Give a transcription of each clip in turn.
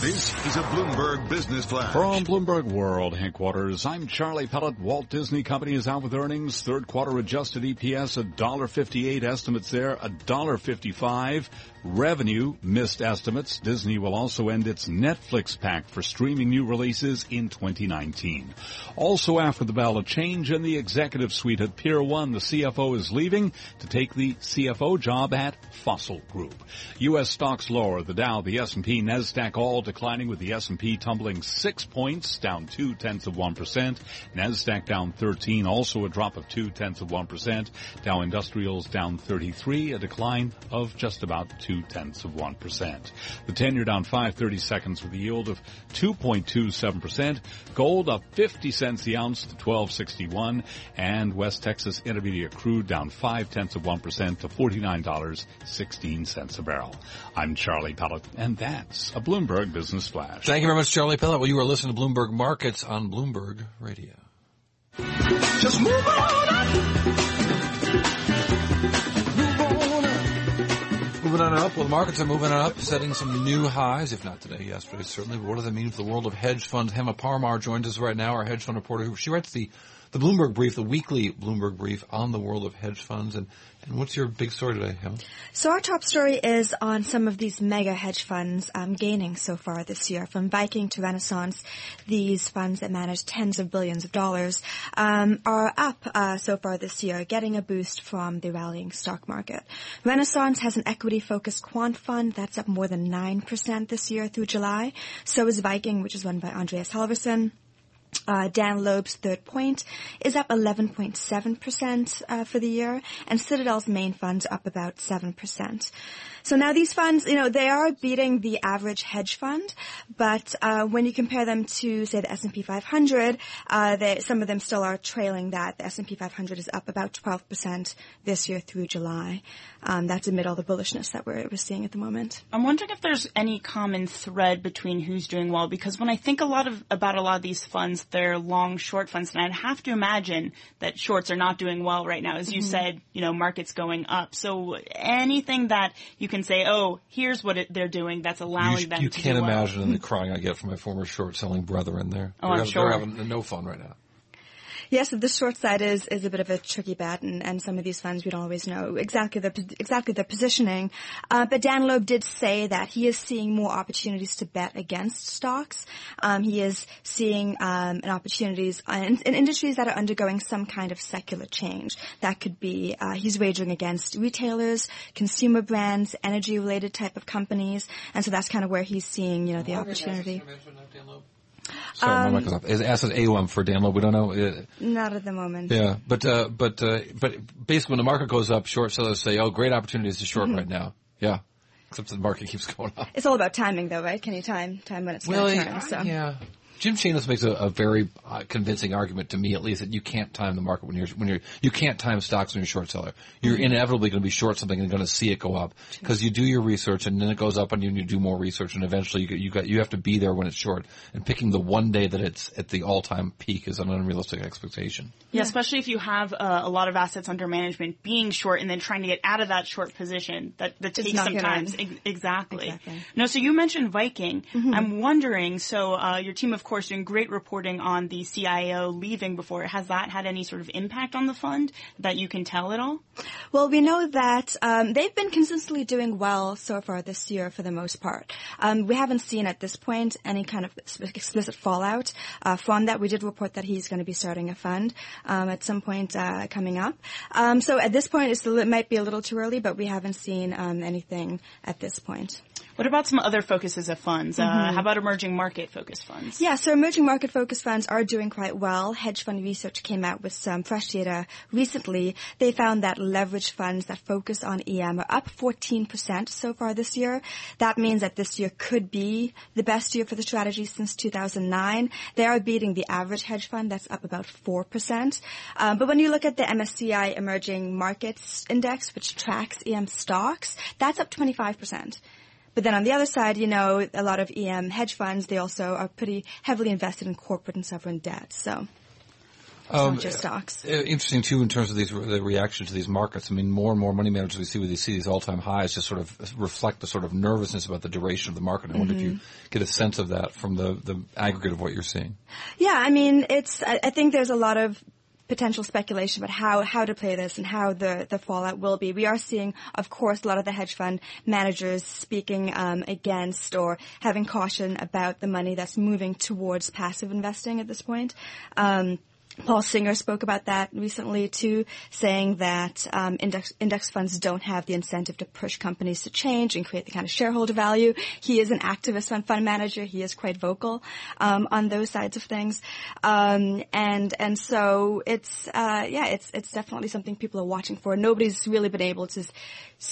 This is a Bloomberg Business Flash. From Bloomberg World headquarters, I'm Charlie Pellet. Walt Disney Company is out with earnings. Third quarter adjusted EPS $1.58. Estimates there $1.55. Revenue missed estimates. Disney will also end its Netflix pact for streaming new releases in 2019. Also after the bell, a change in the executive suite at Pier 1. The CFO is leaving to take the CFO job at Fossil Group. U.S. stocks lower. The Dow, the S&P, NASDAQ all declining with the S&P tumbling six points, down two tenths of 1%. NASDAQ down 13, also a drop of two tenths of 1%. Dow Industrials down 33, a decline of just about two tenths of 1%. The 10 year down 530 seconds with a yield of 2.27%. Gold up 50 cents the ounce to 1261 and West Texas Intermediate crude down 5 tenths of 1% to $49.16 a barrel. I'm Charlie Pellet and that's a Bloomberg Business Flash. Thank you very much, Charlie Pellet. Well, you are listening to Bloomberg Markets on Bloomberg Radio. Just move on up. Moving on up. Well, the markets are moving on up, setting some new highs, if not today, yesterday, certainly. But what does that mean for the world of hedge funds? Hema Parmar joins us right now, our hedge fund reporter. She writes the, the Bloomberg brief, the weekly Bloomberg brief on the world of hedge funds. And, and what's your big story today, Hema? So our top story is on some of these mega hedge funds um, gaining so far this year, from Viking to Renaissance. These funds that manage tens of billions of dollars um, are up uh, so far this year, getting a boost from the rallying stock market. Renaissance has an equity-focused quant fund that's up more than nine percent this year through July. So is Viking, which is run by Andreas Halvorsen. Uh, Dan Loeb's Third Point is up 11.7% uh, for the year, and Citadel's main funds up about 7%. So now these funds, you know, they are beating the average hedge fund, but uh, when you compare them to, say, the S&P 500, uh, they, some of them still are trailing that. The S&P 500 is up about 12% this year through July. Um, that's amid all the bullishness that we're, we're seeing at the moment. I'm wondering if there's any common thread between who's doing well, because when I think a lot of about a lot of these funds, they're long short funds, and I'd have to imagine that shorts are not doing well right now. As you Mhm. said, you know, markets going up. So anything that you can say, oh, here's what it, they're doing that's allowing You, them you to You can't do well. imagine the crying I get from my former short selling brethren there. Oh, they're, I'm having, sure. they're having no fun right now. Yes, the short side is, is a bit of a tricky bet, and, and some of these funds we don't always know exactly their exactly their positioning. Uh, but Dan Loeb did say that he is seeing more opportunities to bet against stocks. Um, he is seeing um, an opportunities in, in industries that are undergoing some kind of secular change. That could be uh, he's wagering against retailers, consumer brands, energy related type of companies, and so that's kind of where he's seeing you know the opportunity. Sorry, Um, my mic was up. Is asset AUM for Dan Loeb? We don't know. Uh, Not at the moment. Yeah, but uh, but uh, but basically, when the market goes up, short sellers say, "Oh, great opportunities to short Mhm. right now." Yeah, except the market keeps going up. It's all about timing, though, right? Can you time time when it's going Well, to yeah, turn? So. yeah. Jim Chanos makes a, a very uh, convincing argument to me, at least, that you can't time the market when you're when you're you can't time stocks when you're a short seller. You're Mhm. inevitably going to be short something and going to see it go up because you do your research and then it goes up on you and you do more research and eventually you you got you have to be there when it's short. And picking the one day that it's at the all time peak is an unrealistic expectation. Yeah, especially if you have uh, a lot of assets under management being short and then trying to get out of that short position. That, that It's takes not some time. Ex- exactly. Exactly. No, so you mentioned Viking. Mhm. I'm wondering, so uh, your team, of course, doing great reporting on the CIO leaving before. Has that had any sort of impact on the fund that you can tell at all? Well, we know that um, they've been consistently doing well so far this year for the most part. Um, we haven't seen at this point any kind of explicit fallout uh, from that. We did report that he's going to be starting a fund um, at some point uh, coming up. Um, so at this point, it might be a little too early, but we haven't seen um, anything at this point. What about some other focuses of funds? Uh, Mhm. how about emerging market focused funds? Yeah, so emerging market focused funds are doing quite well. Hedge fund research came out with some fresh data recently. They found that leverage funds that focus on EM are up 14% so far this year. That means that this year could be the best year for the strategy since 2009. They are beating the average hedge fund that's up about 4%. Um, but when you look at the MSCI Emerging Markets Index, which tracks EM stocks, that's up 25%. But then on the other side, you know, a lot of EM hedge funds, they also are pretty heavily invested in corporate and sovereign debt. So Um, not just stocks. Uh, Interesting too in terms of these the reaction to these markets. I mean, more and more money managers we see where they see these all-time highs just sort of reflect the sort of nervousness about the duration of the market. I wonder if you get a sense of that from the the aggregate of what you're seeing. Yeah, I mean, it's. I, I think there's a lot of potential speculation about how how to play this and how the the fallout will be. We are seeing, of course, a lot of the hedge fund managers speaking um, against or having caution about the money that's moving towards passive investing at this point. Um, Paul Singer spoke about that recently too, saying that um, index index funds don't have the incentive to push companies to change and create the kind of shareholder value. He is an activist fund fund manager. He is quite vocal um, on those sides of things, um, and and so it's uh, yeah, it's it's definitely something people are watching for. Nobody's really been able to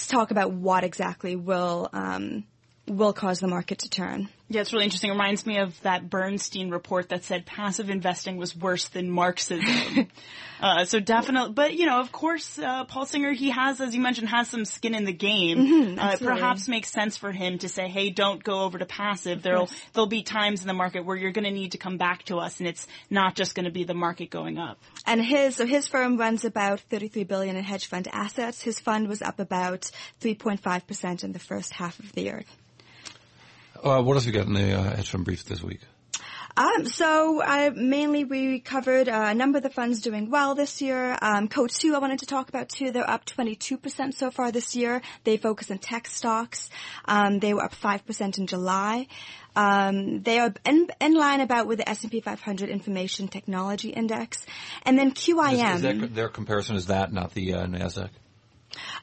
talk about what exactly will um, will cause the market to turn. Yeah, it's really interesting. It reminds me of that Bernstein report that said passive investing was worse than Marxism. uh, so definitely, but you know, of course, uh, Paul Singer, he has, as you mentioned, has some skin in the game. uh, Mm-hmm, absolutely. perhaps makes sense for him to say, hey, don't go over to passive. There'll, there'll be times in the market where you're going to need to come back to us and it's not just going to be the market going up. And his so his firm runs about 33 billion in hedge fund assets. His fund was up about 3.5 percent in the first half of the year. Uh, what else you got in the uh, hedge fund brief this week? Um, so uh, mainly we covered uh, a number of the funds doing well this year. Um, Coatue I wanted to talk about too. They're up 22% so far this year. They focus on tech stocks. Um, they were up 5% in July. Um, they are in, in line about with the S&P 500 Information Technology Index. And then Is, QIM. is that, their comparison is that not the uh, Nasdaq?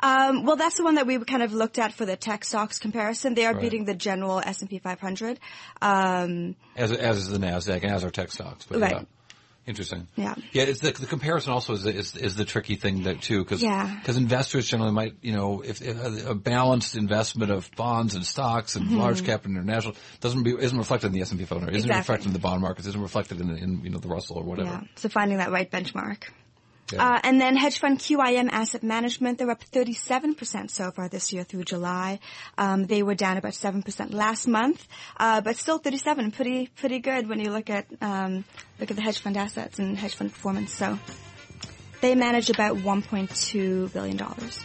Um, well, that's the one that we kind of looked at for the tech stocks comparison. They are Right. beating the general S&P 500. Um, As as is the Nasdaq and as are tech stocks. But Right. yeah. Interesting. Yeah. Yeah, it's the, the comparison also is, is is the tricky thing that too because Yeah. investors generally might you know if, if a, balanced investment of bonds and stocks and large cap and international doesn't be isn't reflected in the S and P 500 isn't Exactly. reflected in the bond markets isn't reflected in, the, in you know the Russell or whatever. yeah. So finding that right benchmark. Yeah. Uh, and then hedge fund QIM Asset Management, they're up 37% so far this year through July. Um, they were down about 7% last month, uh, but still 37, pretty pretty good when you look at um, look at the hedge fund assets and hedge fund performance. So they manage about 1.2 billion dollars.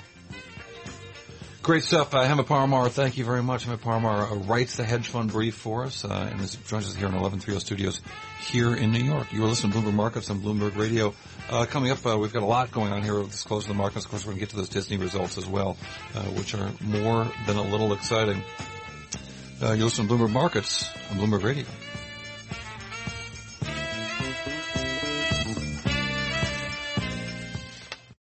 Great stuff. Uh, Hema Parmar, thank you very much. Hema Parmar uh, writes the hedge fund brief for us uh, and is, joins us here in 1130 Studios here in New York. You are listening to Bloomberg Markets on Bloomberg Radio. Uh, coming up, uh, we've got a lot going on here with this close to the markets. Of course, we're going to get to those Disney results as well, uh, which are more than a little exciting. Uh, you listen to Bloomberg Markets on Bloomberg Radio.